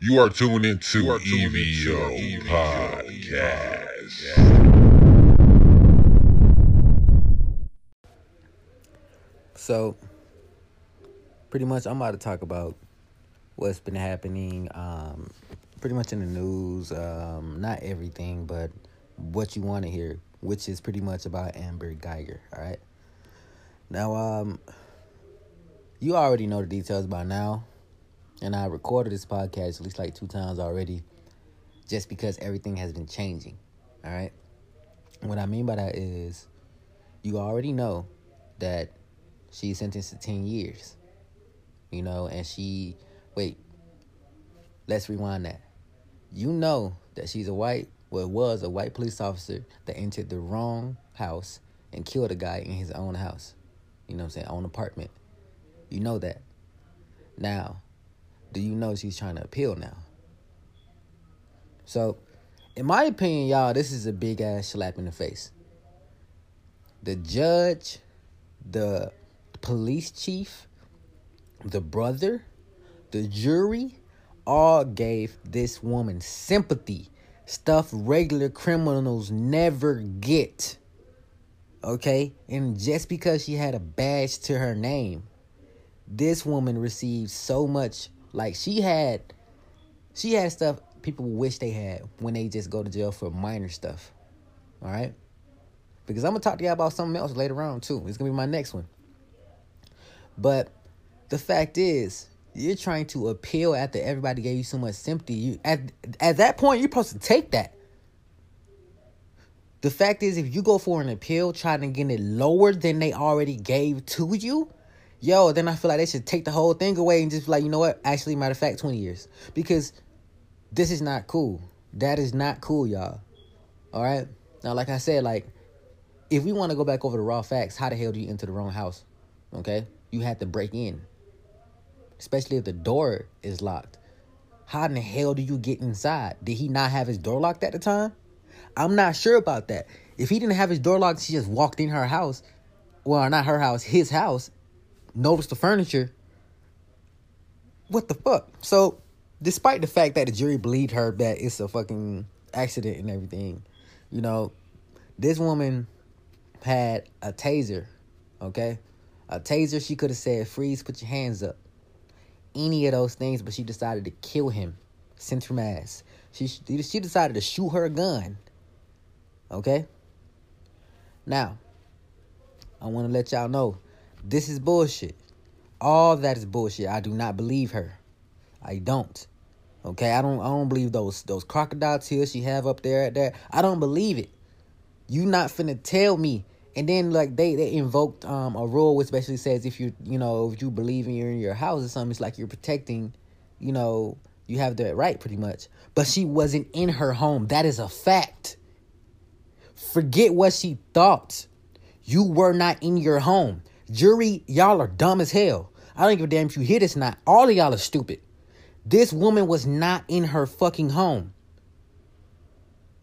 You are tuned into EVO Podcast. So, pretty much, I'm about to talk about what's been happening, um, pretty much in the news. Um, not everything, but what you want to hear, which is pretty much about Amber Guyger. All right. Now, um, you already know the details by now, and I recorded this podcast at least like two times already, just because everything has been changing. All right. What I mean by that is, you already know that she's sentenced to 10 years. You know, and she, wait, let's rewind that. You know that she's a white, well, was a white police officer that entered the wrong house and killed a guy in his own house. You know what I'm saying? Own apartment. You know that. Now, do you know she's trying to appeal now? So, in my opinion, y'all, this is a big ass slap in the face. The judge, the police chief, the brother, the jury, all gave this woman sympathy. Stuff regular criminals never get. Okay? And just because she had a badge to her name, this woman received so much like she had she had stuff people wish they had when they just go to jail for minor stuff. All right? Because I'm going to talk to y'all about something else later on too. It's going to be my next one. But the fact is, you're trying to appeal after everybody gave you so much sympathy. You at at that point, you're supposed to take that. The fact is, if you go for an appeal trying to get it lower than they already gave to you, yo, then I feel like they should take the whole thing away and just be like, you know what? Actually, matter of fact, 20 years. Because this is not cool. That is not cool, y'all. All right? Now, like I said, like, if we want to go back over the raw facts, how the hell do you enter the wrong house? Okay? You had to break in. Especially if the door is locked. How in the hell do you get inside? Did he not have his door locked at the time? I'm not sure about that. If he didn't have his door locked, she just walked in her house. Well, not her house, his house. Noticed the furniture. What the fuck? So, despite the fact that the jury believed her that it's a fucking accident and everything, you know, this woman had a taser, okay? A taser, she could have said, freeze, put your hands up. Any of those things, but she decided to kill him. Center mass. She, she decided to shoot her gun. Okay? Now, I want to let y'all know this is bullshit. All that is bullshit. I do not believe her. I don't. Okay, I don't I don't believe those those crocodile tears she have up there at that. I don't believe it. You not finna tell me and then like they they invoked um a rule which basically says if you you know if you believe in your in your house or something, it's like you're protecting, you know, you have that right pretty much. But she wasn't in her home. That is a fact. Forget what she thought. You were not in your home. Jury, y'all are dumb as hell. I don't give a damn if you hit us not. All of y'all are stupid. This woman was not in her fucking home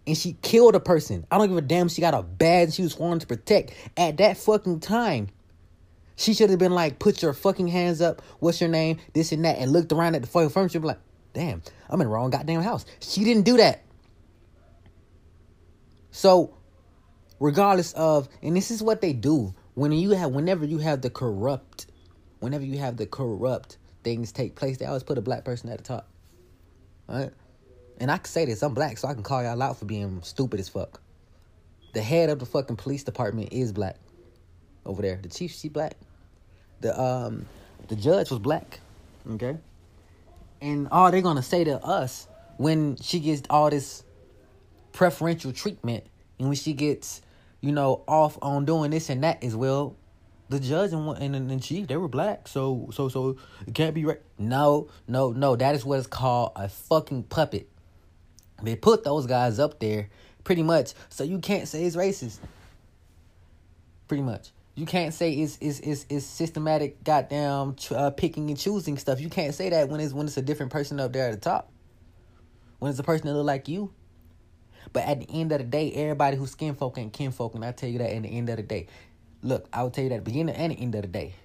and she killed a person. I don't give a damn. She got a badge she was sworn to protect at that fucking time. She should have been like, put your fucking hands up. What's your name? This and that, and looked around at the fucking furniture. Like, damn, I'm in the wrong goddamn house. She didn't do that. So, regardless of, and this is what they do when you have, whenever you have the corrupt, whenever you have the corrupt things take place, they always put a black person at the top. right and I can say this, I'm black, so I can call y'all out for being stupid as fuck. The head of the fucking police department is black. Over there. The chief, she black. The um the judge was black. Okay? And all they're gonna say to us when she gets all this preferential treatment and when she gets, you know, off on doing this and that as well, the judge and and, and chief they were black, so so so it can't be right. No, no, no. That is what is called a fucking puppet. They put those guys up there pretty much, so you can't say it's racist. Pretty much, you can't say it's it's it's, it's systematic, goddamn uh, picking and choosing stuff. You can't say that when it's when it's a different person up there at the top. When it's a person that look like you. But at the end of the day, everybody who's skin folk ain't kinfolk, and I tell you that. At the end of the day, look, I will tell you that at the beginning and the end of the day.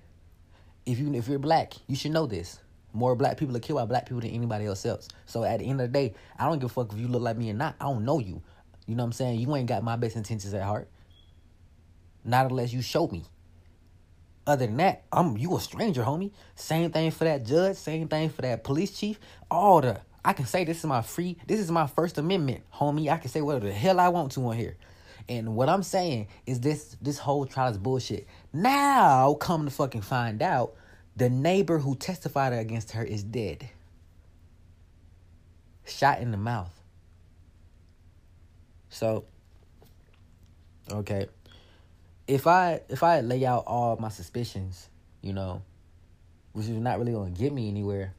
If you if you're black, you should know this. More black people are killed by black people than anybody else else. So at the end of the day, I don't give a fuck if you look like me or not. I don't know you. You know what I'm saying? You ain't got my best intentions at heart. Not unless you show me. Other than that, I'm you a stranger, homie. Same thing for that judge, same thing for that police chief. All the I can say this is my free, this is my first amendment, homie. I can say whatever the hell I want to on here. And what I'm saying is this this whole trial is bullshit. Now come to fucking find out the neighbor who testified against her is dead. Shot in the mouth. So okay if I if I lay out all my suspicions, you know, which is not really gonna get me anywhere,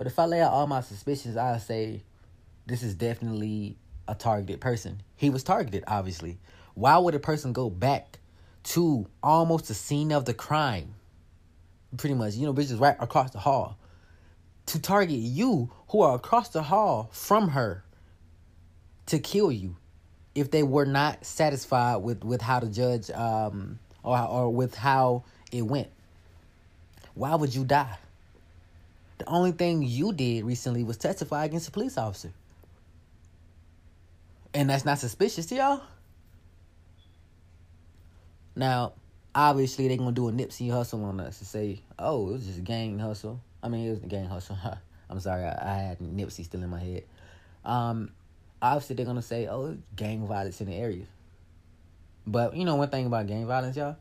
but if I lay out all my suspicions, I say this is definitely a targeted person. He was targeted, obviously. Why would a person go back to almost the scene of the crime? Pretty much, you know, bitches right across the hall to target you who are across the hall from her to kill you if they were not satisfied with with how the judge um or or with how it went. Why would you die? The only thing you did recently was testify against a police officer. And that's not suspicious to y'all? Now, obviously they're gonna do a Nipsey Hussle on us and say, oh, it was just a gang hustle. I mean it was a gang hustle. I'm sorry, I, I had Nipsey still in my head. Um, obviously they're gonna say, "Oh, gang violence in the area." But you know one thing about gang violence, y'all.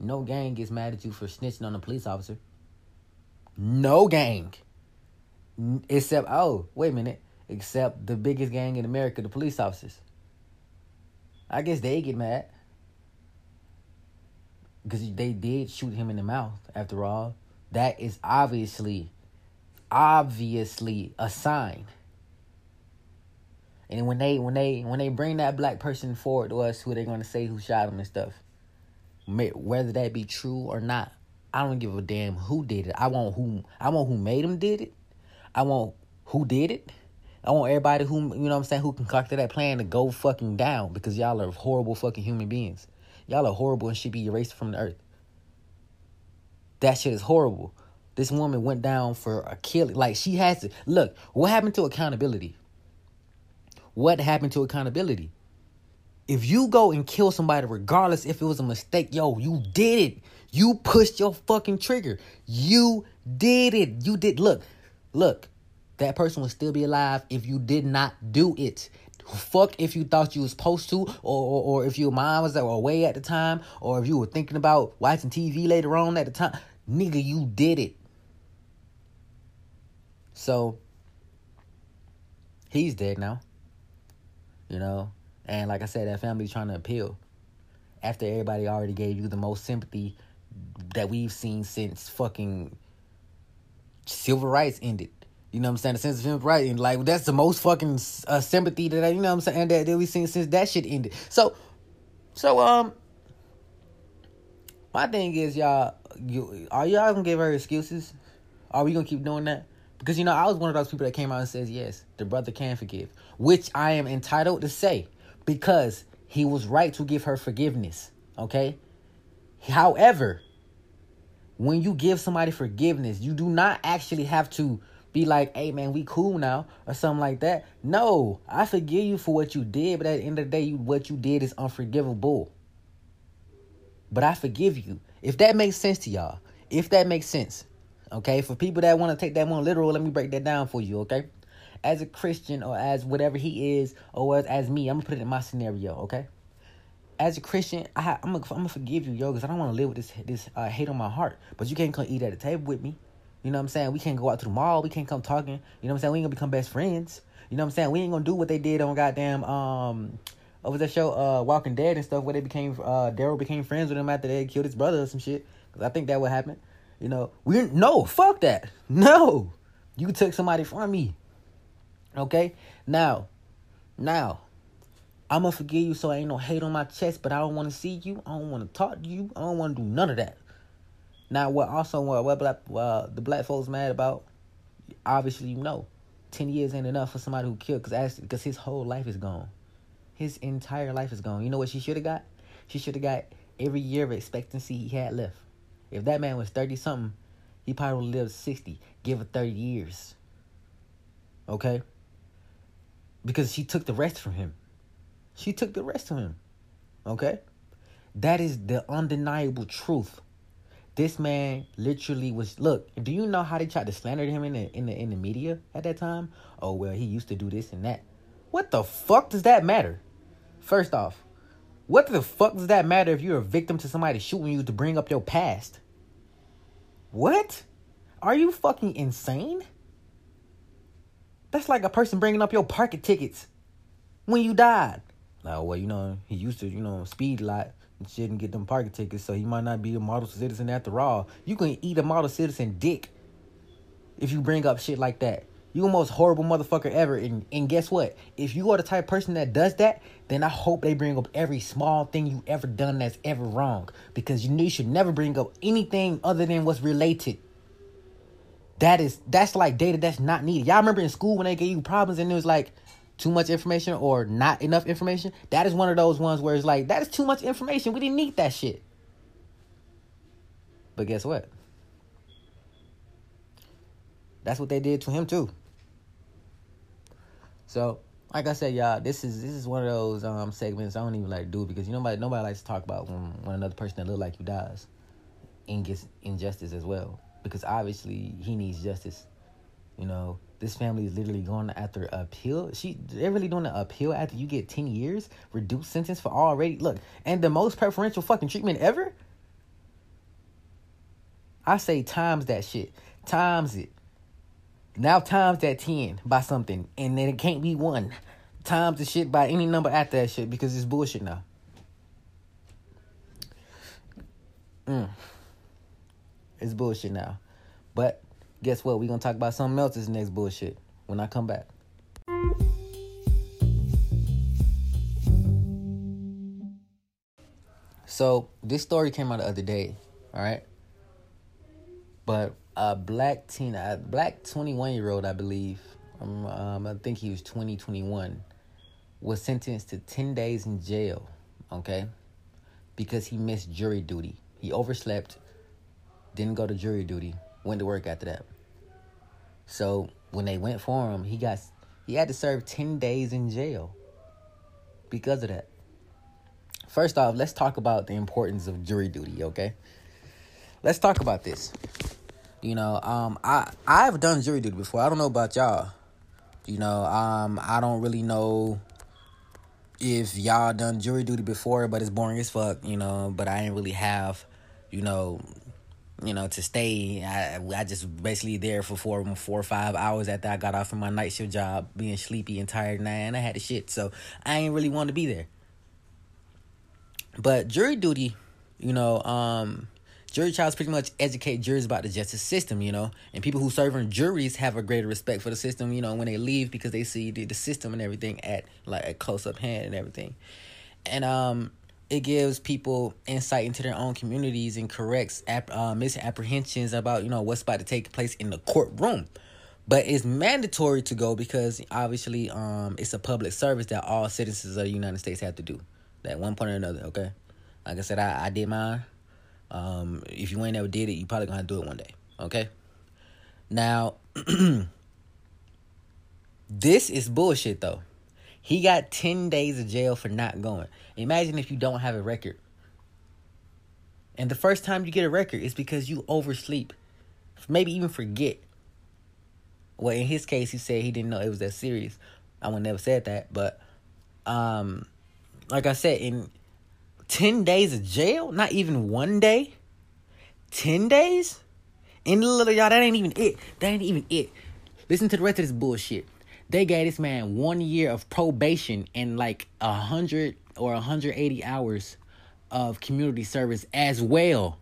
No gang gets mad at you for snitching on a police officer. No gang. Except, oh, wait a minute. Except the biggest gang in America, the police officers. I guess they get mad. Because they did shoot him in the mouth, after all. That is obviously, obviously a sign and when they when they when they bring that black person forward to us, who they're gonna say who shot him and stuff, whether that be true or not, I don't give a damn who did it. I want who I want who made him did it. I want who did it. I want everybody who you know what I'm saying who concocted that plan to go fucking down because y'all are horrible fucking human beings. Y'all are horrible and should be erased from the earth. That shit is horrible. This woman went down for a killing. Like she has to look. What happened to accountability? what happened to accountability? If you go and kill somebody, regardless if it was a mistake, yo, you did it. You pushed your fucking trigger. You did it. You did. Look, look, that person would still be alive if you did not do it. Fuck if you thought you was supposed to, or, or, or if your mom was away at the time, or if you were thinking about watching TV later on at the time. Nigga, you did it. So, he's dead now you know? And like I said, that family's trying to appeal after everybody already gave you the most sympathy that we've seen since fucking civil rights ended. You know what I'm saying? The sense of civil rights, and like that's the most fucking uh, sympathy that I, you know what I'm saying that, that we've seen since that shit ended. So, so um, my thing is y'all, you are y'all gonna give her excuses? Are we gonna keep doing that? Because you know, I was one of those people that came out and says, yes, the brother can forgive, which I am entitled to say because he was right to give her forgiveness. Okay? However, when you give somebody forgiveness, you do not actually have to be like, hey man, we cool now, or something like that. No, I forgive you for what you did, but at the end of the day, what you did is unforgivable. But I forgive you. If that makes sense to y'all, if that makes sense. Okay, for people that want to take that one literal, let me break that down for you. Okay, as a Christian or as whatever he is, or as, as me, I'm gonna put it in my scenario. Okay, as a Christian, I, am gonna, I'm forgive you, yo, because I don't want to live with this this uh, hate on my heart. But you can't come eat at a table with me. You know what I'm saying? We can't go out to the mall. We can't come talking. You know what I'm saying? We ain't gonna become best friends. You know what I'm saying? We ain't gonna do what they did on goddamn um over that show uh Walking Dead and stuff where they became uh Daryl became friends with him after they killed his brother or some shit. Cause I think that would happen. You know, we no fuck that. No, you took somebody from me. Okay, now, now, I'm gonna forgive you, so I ain't no hate on my chest. But I don't want to see you. I don't want to talk to you. I don't want to do none of that. Now, what also what, what black uh, the black folks mad about? Obviously, you know, ten years ain't enough for somebody who killed because because his whole life is gone. His entire life is gone. You know what she should have got? She should have got every year of expectancy he had left. If that man was 30 something, He probably would live 60. Give it 30 years. Okay? Because she took the rest from him. She took the rest of him. Okay? That is the undeniable truth. This man literally was look, do you know how they tried to slander him in the in the in the media at that time? Oh well he used to do this and that. What the fuck does that matter? First off, what the fuck does that matter if you're a victim to somebody shooting you to bring up your past? What? Are you fucking insane? That's like a person bringing up your parking tickets when you died. Like, well, you know, he used to, you know, speed a lot and shit and get them parking tickets, so he might not be a model citizen after all. You can eat a model citizen dick if you bring up shit like that. You the most horrible motherfucker ever. And and guess what? If you are the type person that does that, then I hope they bring up every small thing you ever done that's ever wrong. Because you you should never bring up anything other than what's related. That is that's like data that's not needed. Y'all remember in school when they gave you problems and it was like too much information or not enough information? That is one of those ones where it's like, that is too much information. We didn't need that shit. But guess what? That's what they did to him too. So, like I said, y'all, this is this is one of those um segments I don't even like to do because you know nobody nobody likes to talk about when when another person that look like you dies and gets injustice as well because obviously he needs justice. You know, this family is literally going after appeal. She they're really doing an appeal after you get ten years reduced sentence for already look and the most preferential fucking treatment ever. I say times that shit, times it. Now times that 10 by something, and then it can't be one. Times the shit by any number after that shit because it's bullshit now. Mm. It's bullshit now. But guess what? We're going to talk about something else this next bullshit when I come back. So, this story came out the other day, all right? But a black teen, a black 21 year old, I believe, um, um, I think he was 20, 21, was sentenced to 10 days in jail, okay? Because he missed jury duty. He overslept, didn't go to jury duty, went to work after that. So when they went for him, he got he had to serve 10 days in jail because of that. First off, let's talk about the importance of jury duty, okay? Let's talk about this. You know, um, I I've done jury duty before. I don't know about y'all. You know, um, I don't really know if y'all done jury duty before, but it's boring as fuck. You know, but I ain't really have, you know, you know, to stay. I I just basically there for four four or five hours after I got off from my night shift job, being sleepy and tired, and I, had the shit. So I ain't really want to be there. But jury duty, you know, um, jury trials pretty much educate jurors about the justice system, you know, and people who serve in juries have a greater respect for the system, you know, when they leave because they see the, the system and everything at like a close up hand and everything, and um, it gives people insight into their own communities and corrects ap- uh, misapprehensions about you know what's about to take place in the courtroom. But it's mandatory to go because obviously um it's a public service that all citizens of the United States have to do. At one point or another, okay. Like I said, I, I did mine. Um, if you ain't ever did it, you probably gonna do it one day. Okay. Now, this is bullshit though. He got 10 days of jail for not going. Imagine if you don't have a record. And the first time you get a record is because you oversleep. Maybe even forget. Well, in his case, he said he didn't know it was that serious. I would never said that, but um, like I said, in 10 days of jail? Not even one day? 10 days? And little y'all, that ain't even it. That ain't even it. Listen to the rest of this bullshit. They gave this man one year of probation and like a hundred or 180 hours of community service as well.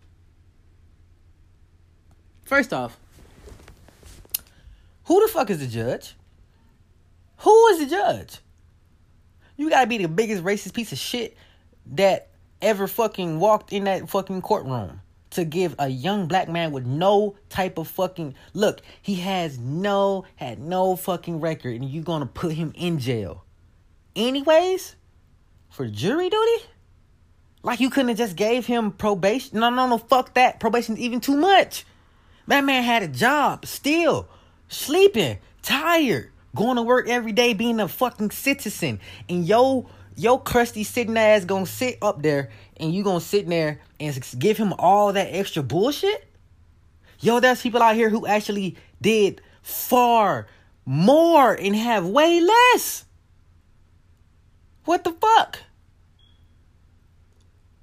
First off, who the fuck is the judge? Who is the judge? You gotta be the biggest racist piece of shit that ever fucking walked in that fucking courtroom to give a young black man with no type of fucking look he has no had no fucking record and you're gonna put him in jail. Anyways for jury duty? Like you couldn't have just gave him probation? No no no fuck that. Probation's even too much. That man had a job, still sleeping, tired, going to work every day, being a fucking citizen. And yo, yo crusty sitting ass gonna sit up there and you gonna sit there and give him all that extra bullshit? Yo, there's people out here who actually did far more and have way less. What the fuck?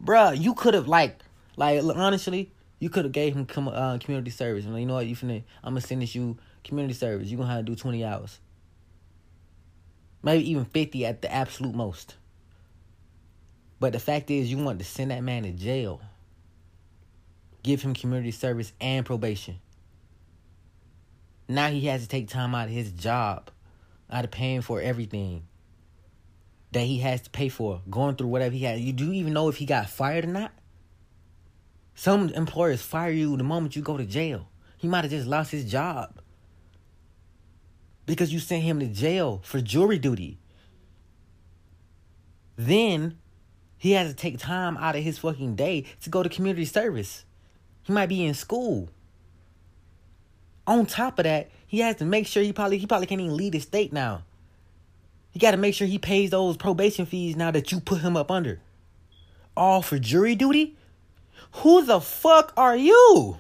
Bruh, you could have like, like honestly, you could have gave him com- uh, community service. And you know what? You finna, I'm gonna send this you community service. You gonna have to do 20 hours, maybe even 50 at the absolute most. But the fact is, you want to send that man to jail. Give him community service and probation. Now he has to take time out of his job, out of paying for everything that he has to pay for, going through whatever he has. You do even know if he got fired or not? Some employers fire you the moment you go to jail. He might have just lost his job because you sent him to jail for jury duty. Then he has to take time out of his fucking day to go to community service. He might be in school. On top of that, he has to make sure he probably he probably can't even lead the state now. He got to make sure he pays those probation fees now that you put him up under. All for jury duty? Who the fuck are you?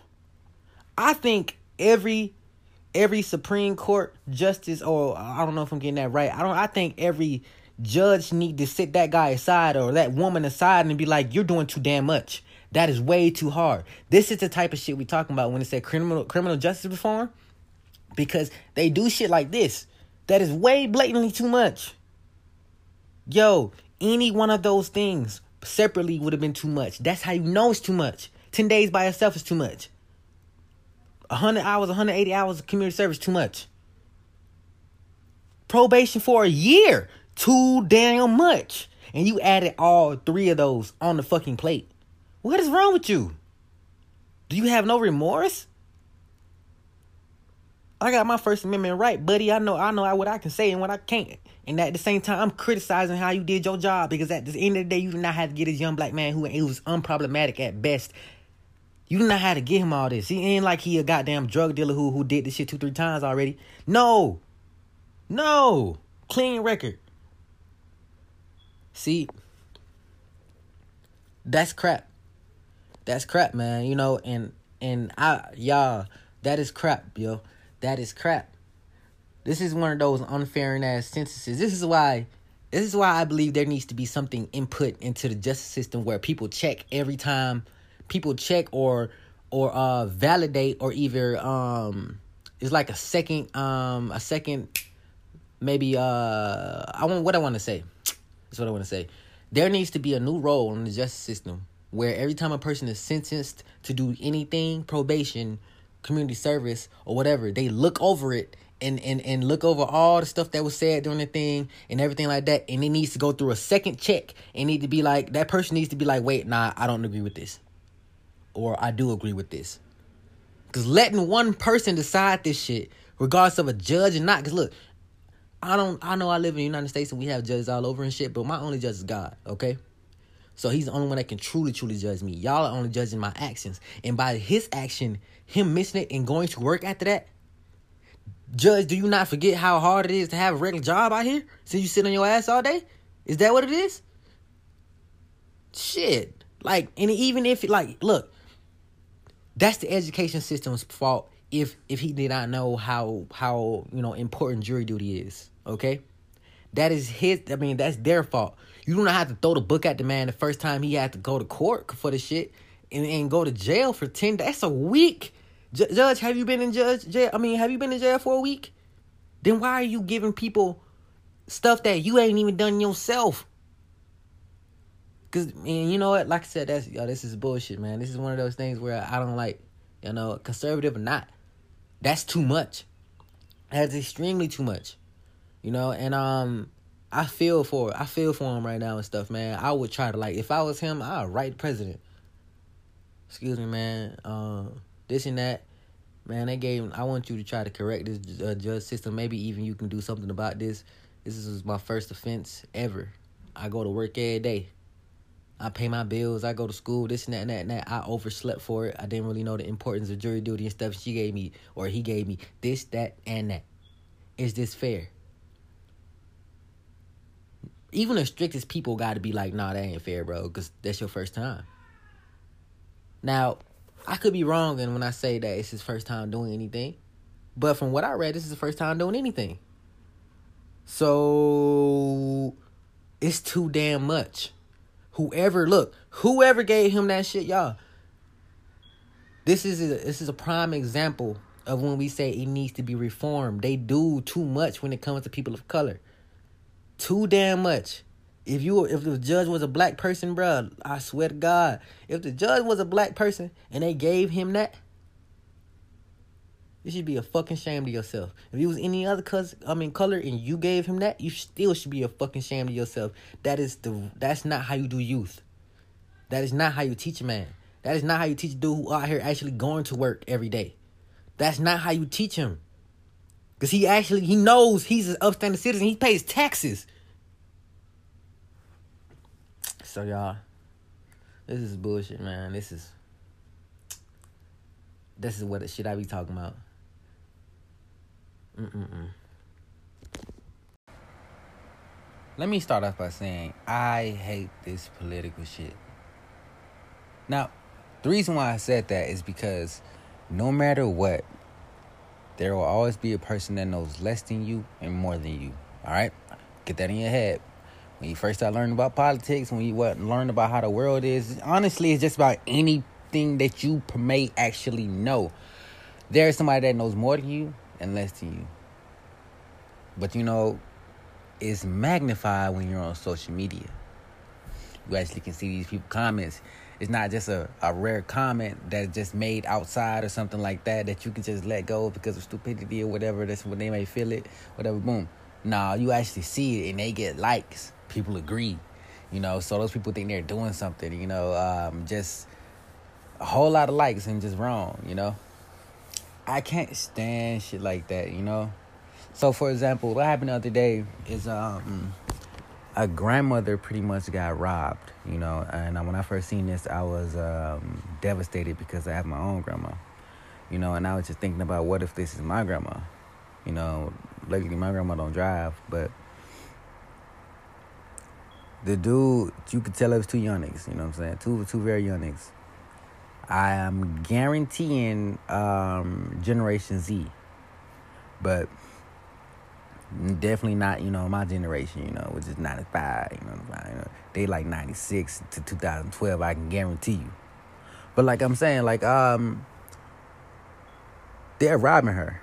I think every every Supreme Court justice or I don't know if I'm getting that right. I don't I think every judge need to sit that guy aside or that woman aside and be like, "You're doing too damn much. That is way too hard." This is the type of shit we talking about when it said criminal criminal justice reform, because they do shit like this that is way blatantly too much. Yo, any one of those things separately would have been too much. That's how you know it's too much. 10 days by itself is too much. 100 hours, 180 hours of community service, too much. Probation for a year, too damn much. And you added all three of those on the fucking plate. What is wrong with you? Do you have no remorse? I got my First Amendment right, buddy. I know I know what I can say and what I can't. And at the same time, I'm criticizing how you did your job because at the end of the day, you do not have to get this young black man who it was unproblematic at best. You do not have to get him all this. He ain't like he a goddamn drug dealer who who did this shit two, three times already. No. No. Clean record. See, that's crap. That's crap, man. You know, and and I y'all, that is crap, yo. That is crap. This is one of those unfair ass sentences. This is why this is why I believe there needs to be something input into the justice system where people check every time people check or or uh validate or either um it's like a second um a second maybe uh I want what I want to say. That's what I want to say. There needs to be a new role in the justice system where every time a person is sentenced to do anything, probation, community service, or whatever, they look over it and, and, and look over all the stuff that was said during the thing and everything like that. And it needs to go through a second check and need to be like, that person needs to be like, wait, nah, I don't agree with this. Or I do agree with this. Because letting one person decide this shit, regardless of a judge or not, because look, I don't, I know I live in the United States and we have judges all over and shit, but my only judge is God, okay? So he's the only one that can truly, truly judge me. Y'all are only judging my actions. And by his action, him missing it and going to work after that, Judge, do you not forget how hard it is to have a regular job out here since you sit on your ass all day? Is that what it is? Shit. Like, and even if, like, look, that's the education system's fault if if he did not know how how you know important jury duty is okay that is his i mean that's their fault you do not have to throw the book at the man the first time he had to go to court for the shit and, and go to jail for 10 that's a week J- judge, have you been in judge jail? I mean, have you been in jail for a week? Then why are you giving people stuff that you ain't even done yourself? Cause man, you know what? Like I said, that's yo, this is bullshit, man. This is one of those things where I don't like, you know, conservative or not. That's too much. That's extremely too much. You know, and um I feel for I feel for him right now and stuff, man. I would try to like if I was him, I'd write president. Excuse me, man. Um this and that. Man, they gave. I want you to try to correct this uh, judge system. Maybe even you can do something about this. This is my first offense ever. I go to work every day. I pay my bills. I go to school. This and that and that and that. I overslept for it. I didn't really know the importance of jury duty and stuff. She gave me or he gave me this, that, and that. Is this fair? Even the strictest people got to be like, nah, that ain't fair, bro, because that's your first time. Now, I could be wrong, and when I say that it's his first time doing anything, but from what I read, this is the first time doing anything. So it's too damn much. Whoever look, whoever gave him that shit, y'all. This is a, this is a prime example of when we say it needs to be reformed. They do too much when it comes to people of color. Too damn much. If you if the judge was a black person, bruh, I swear to God, if the judge was a black person and they gave him that, you should be a fucking shame to yourself. If he was any other cuz I mean color and you gave him that, you still should be a fucking shame to yourself. That is the that's not how you do youth. That is not how you teach a man. That is not how you teach a dude who out here actually going to work every day. That's not how you teach him. Cause he actually he knows he's an upstanding citizen. He pays taxes. So y'all, this is bullshit, man. This is this is what the shit I be talking about. Mm-mm-mm. Let me start off by saying I hate this political shit. Now, the reason why I said that is because no matter what, there will always be a person that knows less than you and more than you. All right? Get that in your head. When you first start learning about politics, when you what, learn about how the world is, honestly, it's just about anything that you may actually know. There's somebody that knows more than you and less than you. But you know, it's magnified when you're on social media. You actually can see these people comments. It's not just a, a rare comment that's just made outside or something like that that you can just let go because of stupidity or whatever. That's what they may feel it, whatever, boom. Nah, you actually see it and they get likes. People agree. You know, so those people think they're doing something, you know, um, just a whole lot of likes and just wrong, you know. I can't stand shit like that, you know. So, for example, what happened the other day is um, a grandmother pretty much got robbed, you know. And when I first seen this, I was um, devastated because I have my own grandma, you know. And I was just thinking about what if this is my grandma, you know. Luckily, my grandma don't drive, but the dude, you could tell it was two young niggas, you know what I'm saying? Two, two very young niggas. I am guaranteeing um, Generation Z, but definitely not, you know, my generation, you know, which is 95, you know, you know, they like 96 to 2012, I can guarantee you. But like I'm saying, like, um, they're robbing her.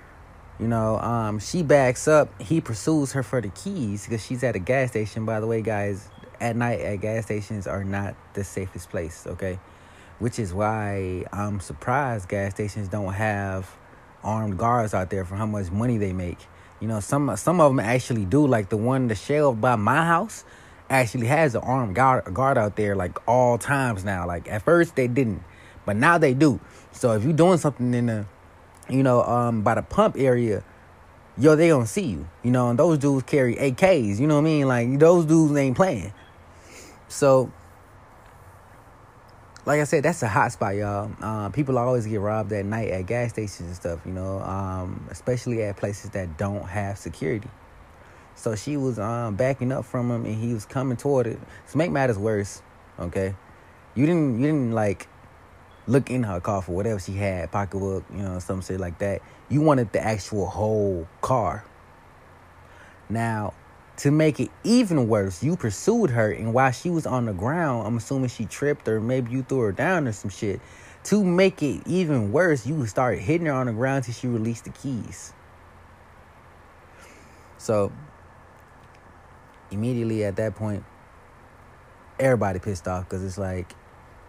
You know, um, she backs up. He pursues her for the keys because she's at a gas station. By the way, guys, at night at gas stations are not the safest place. Okay, which is why I'm surprised gas stations don't have armed guards out there for how much money they make. You know, some some of them actually do. Like the one, the Shell by my house, actually has an armed guard guard out there like all times now. Like at first they didn't, but now they do. So if you're doing something in the you know, um, by the pump area, yo, they gonna see you. You know, and those dudes carry AKs. You know what I mean? Like those dudes ain't playing. So, like I said, that's a hot spot, y'all. Uh, people always get robbed at night at gas stations and stuff. You know, um, especially at places that don't have security. So she was um, backing up from him, and he was coming toward it. To make matters worse, okay, you didn't you didn't like look in her car for whatever she had, pocketbook, you know, some shit like that. You wanted the actual whole car. Now, to make it even worse, you pursued her, and while she was on the ground, I'm assuming she tripped or maybe you threw her down or some shit. To make it even worse, you started hitting her on the ground till she released the keys. So, immediately at that point, everybody pissed off because it's like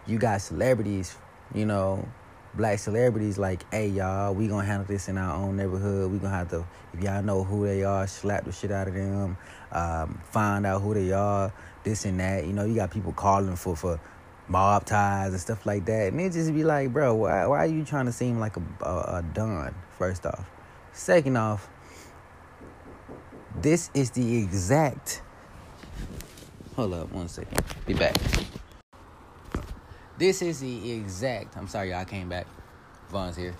you got celebrities you know, black celebrities like, hey y'all, we gonna handle this in our own neighborhood. We gonna have to, if y'all know who they are, slap the shit out of them, um, find out who they are, this and that. You know, you got people calling for for mob ties and stuff like that, and it just be like, bro, why why are you trying to seem like a a, a don? First off, second off, this is the exact. Hold up, one second. Be back. this is the exact. I'm sorry, y'all came back. Vaughn's here.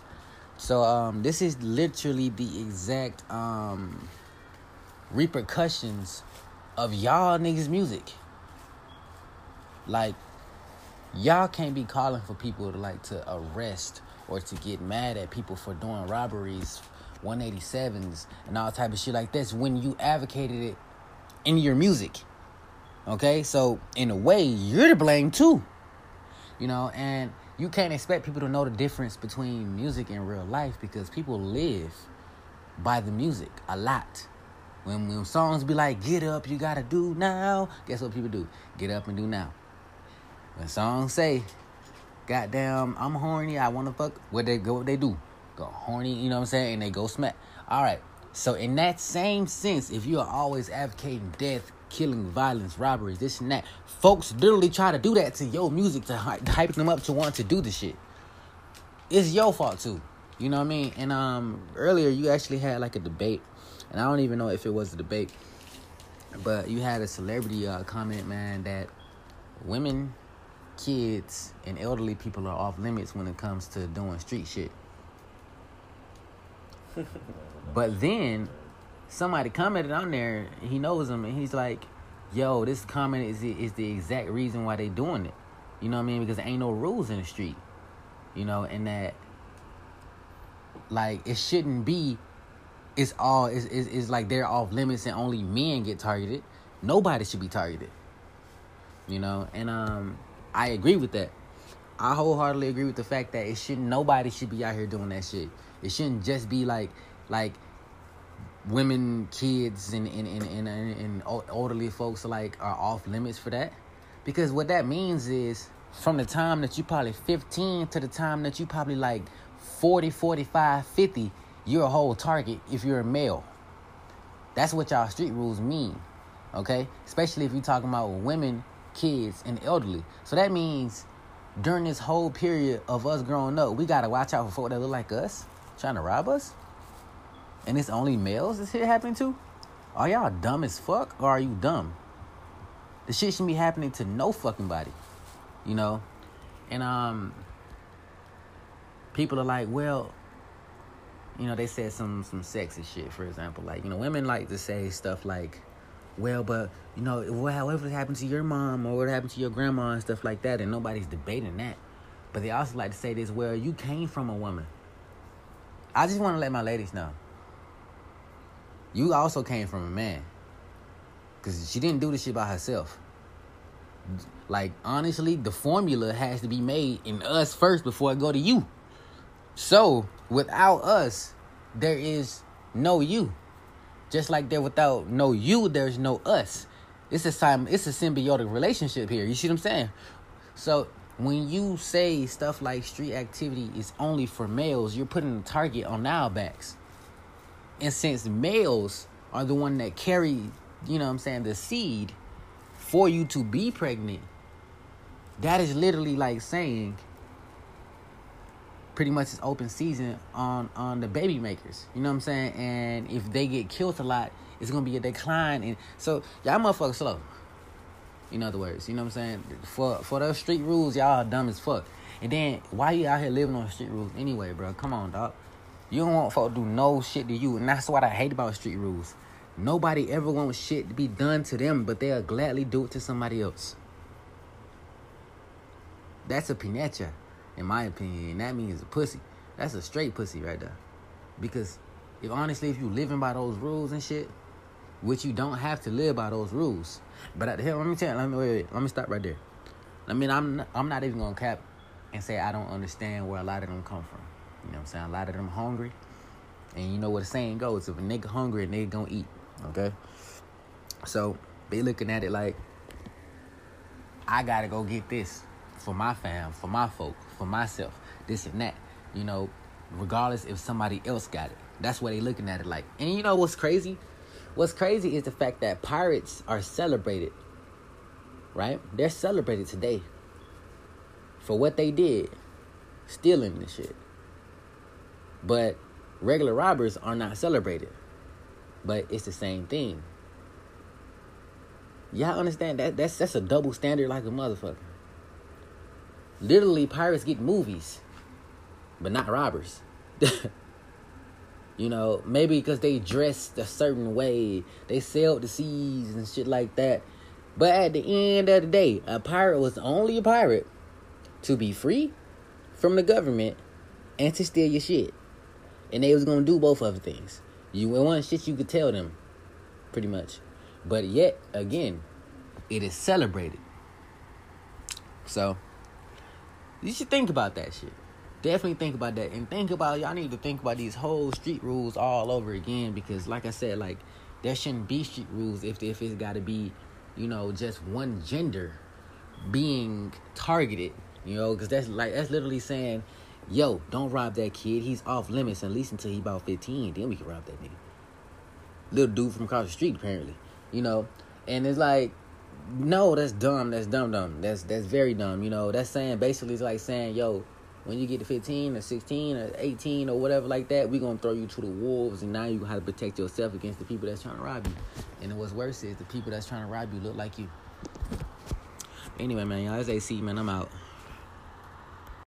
So um, this is literally the exact um repercussions of y'all niggas music. Like y'all can't be calling for people to like to arrest or to get mad at people for doing robberies, 187s, and all type of shit like this when you advocated it in your music. Okay, so in a way, you're to blame too. You know, and you can't expect people to know the difference between music and real life because people live by the music a lot. When, when songs be like, get up, you gotta do now, guess what people do? Get up and do now. When songs say, goddamn, I'm horny, I wanna fuck, what they go, what they do? Go horny, you know what I'm saying? And they go smack. All right. So in that same sense, if you are always advocating death, killing, violence, robberies, this and that, folks literally try to do that to your music to hype them up to want to do the shit. It's your fault too. You know what I mean? And um earlier you actually had like a debate, and I don't even know if it was a debate, but you had a celebrity uh, comment, man, that women kids and elderly people are off limits when it comes to doing street shit. but then somebody commented on there, he knows him, and he's like, "Yo, this comment is is the exact reason why they doing it." You know what I mean? Because there ain't no rules in the street. You know, and that like it shouldn't be. It's all it's, it's, it's like they're off limits and only men get targeted. Nobody should be targeted. You know, and um, I agree with that. I wholeheartedly agree with the fact that it shouldn't nobody should be out here doing that shit. It shouldn't just be like like women, kids, and and, and, and, and elderly folks like are off limits for that. Because what that means is from the time that you probably 15 to the time that you probably like 40, 45, 50, you're a whole target if you're a male. That's what y'all street rules mean. Okay? Especially if you're talking about women kids, and elderly. So that means during this whole period of us growing up, we gotta watch out for folk that look like us, trying to rob us. And it's only males this shit happening to? Are y'all dumb as fuck or are you dumb? The shit shouldn't be happening to no fucking body. You know? And um people are like, well, you know, they said some some sexy shit, for example. Like, you know, women like to say stuff like, well, but you know, whatever happened to your mom or what happened to your grandma and stuff like that, and nobody's debating that. But they also like to say this, well, you came from a woman. I just want to let my ladies know. You also came from a man. Because she didn't do this shit by herself. Like, honestly, the formula has to be made in us first before it go to you. So, without us, there is no you. Just like there without no you, there's no us. It's a it's a symbiotic relationship here. You see what I'm saying? So when you say stuff like street activity is only for males, you're putting a target on our backs. And since males are the one that carry, you know what I'm saying, the seed for you to be pregnant, that is literally like saying pretty much it's open season on on the baby makers. You know what I'm saying? And if they get killed a lot, it's gonna be a decline. And so y'all motherfuckers slow. In other words, you know what I'm saying? For for those street rules, y'all are dumb as fuck. And then why you out here living on street rules anyway, bro? Come on, dog. You don't want folk to do no shit to you, and that's what I hate about street rules. Nobody ever wants shit to be done to them, but they'll gladly do it to somebody else. That's a pinecha in my opinion, that means a pussy. That's a straight pussy right there. Because if honestly, if you living by those rules and shit, which you don't have to live by those rules. But at the hell, let me tell you, let me wait, wait, let me stop right there. I mean, I'm I'm not even gonna cap and say I don't understand where a lot of them come from. You know what I'm saying? A lot of them hungry, and you know what the saying goes: if a nigga hungry, a nigga gonna eat. Okay. So they looking at it like I gotta go get this for my fam, for my folk for myself, this and that. You know, regardless if somebody else got it. That's what they looking at it like. And you know what's crazy? What's crazy is the fact that pirates are celebrated. Right? They're celebrated today for what they did, stealing the shit. But regular robbers are not celebrated. But it's the same thing. Y'all understand that that's that's a double standard like a motherfucker. literally pirates get movies, but not robbers. you know, maybe because they dressed a certain way, they sailed the seas and shit like that. But at the end of the day, a pirate was only a pirate to be free from the government and to steal your shit. And they was gonna do both other things. You want shit you could tell them, pretty much. But yet again, it is celebrated. So you should think about that shit. Definitely think about that. And think about y'all need to think about these whole street rules all over again because like I said, like there shouldn't be street rules if if it's gotta be, you know, just one gender being targeted. You know, because that's like that's literally saying, yo, don't rob that kid. He's off limits at least until he about 15. Then we can rob that nigga. Little dude from across the street, apparently. You know? And it's like, no, that's dumb. That's dumb, dumb. That's that's very dumb. You know, that's saying basically it's like saying, yo, when you get to 15 or 16 or 18 or whatever like that, we're gonna throw you to the wolves and now you have to protect yourself against the people that's trying to rob you. And what's worse is the people that's trying to rob you look like you. Anyway, man, y'all, it's AC, man. I'm out.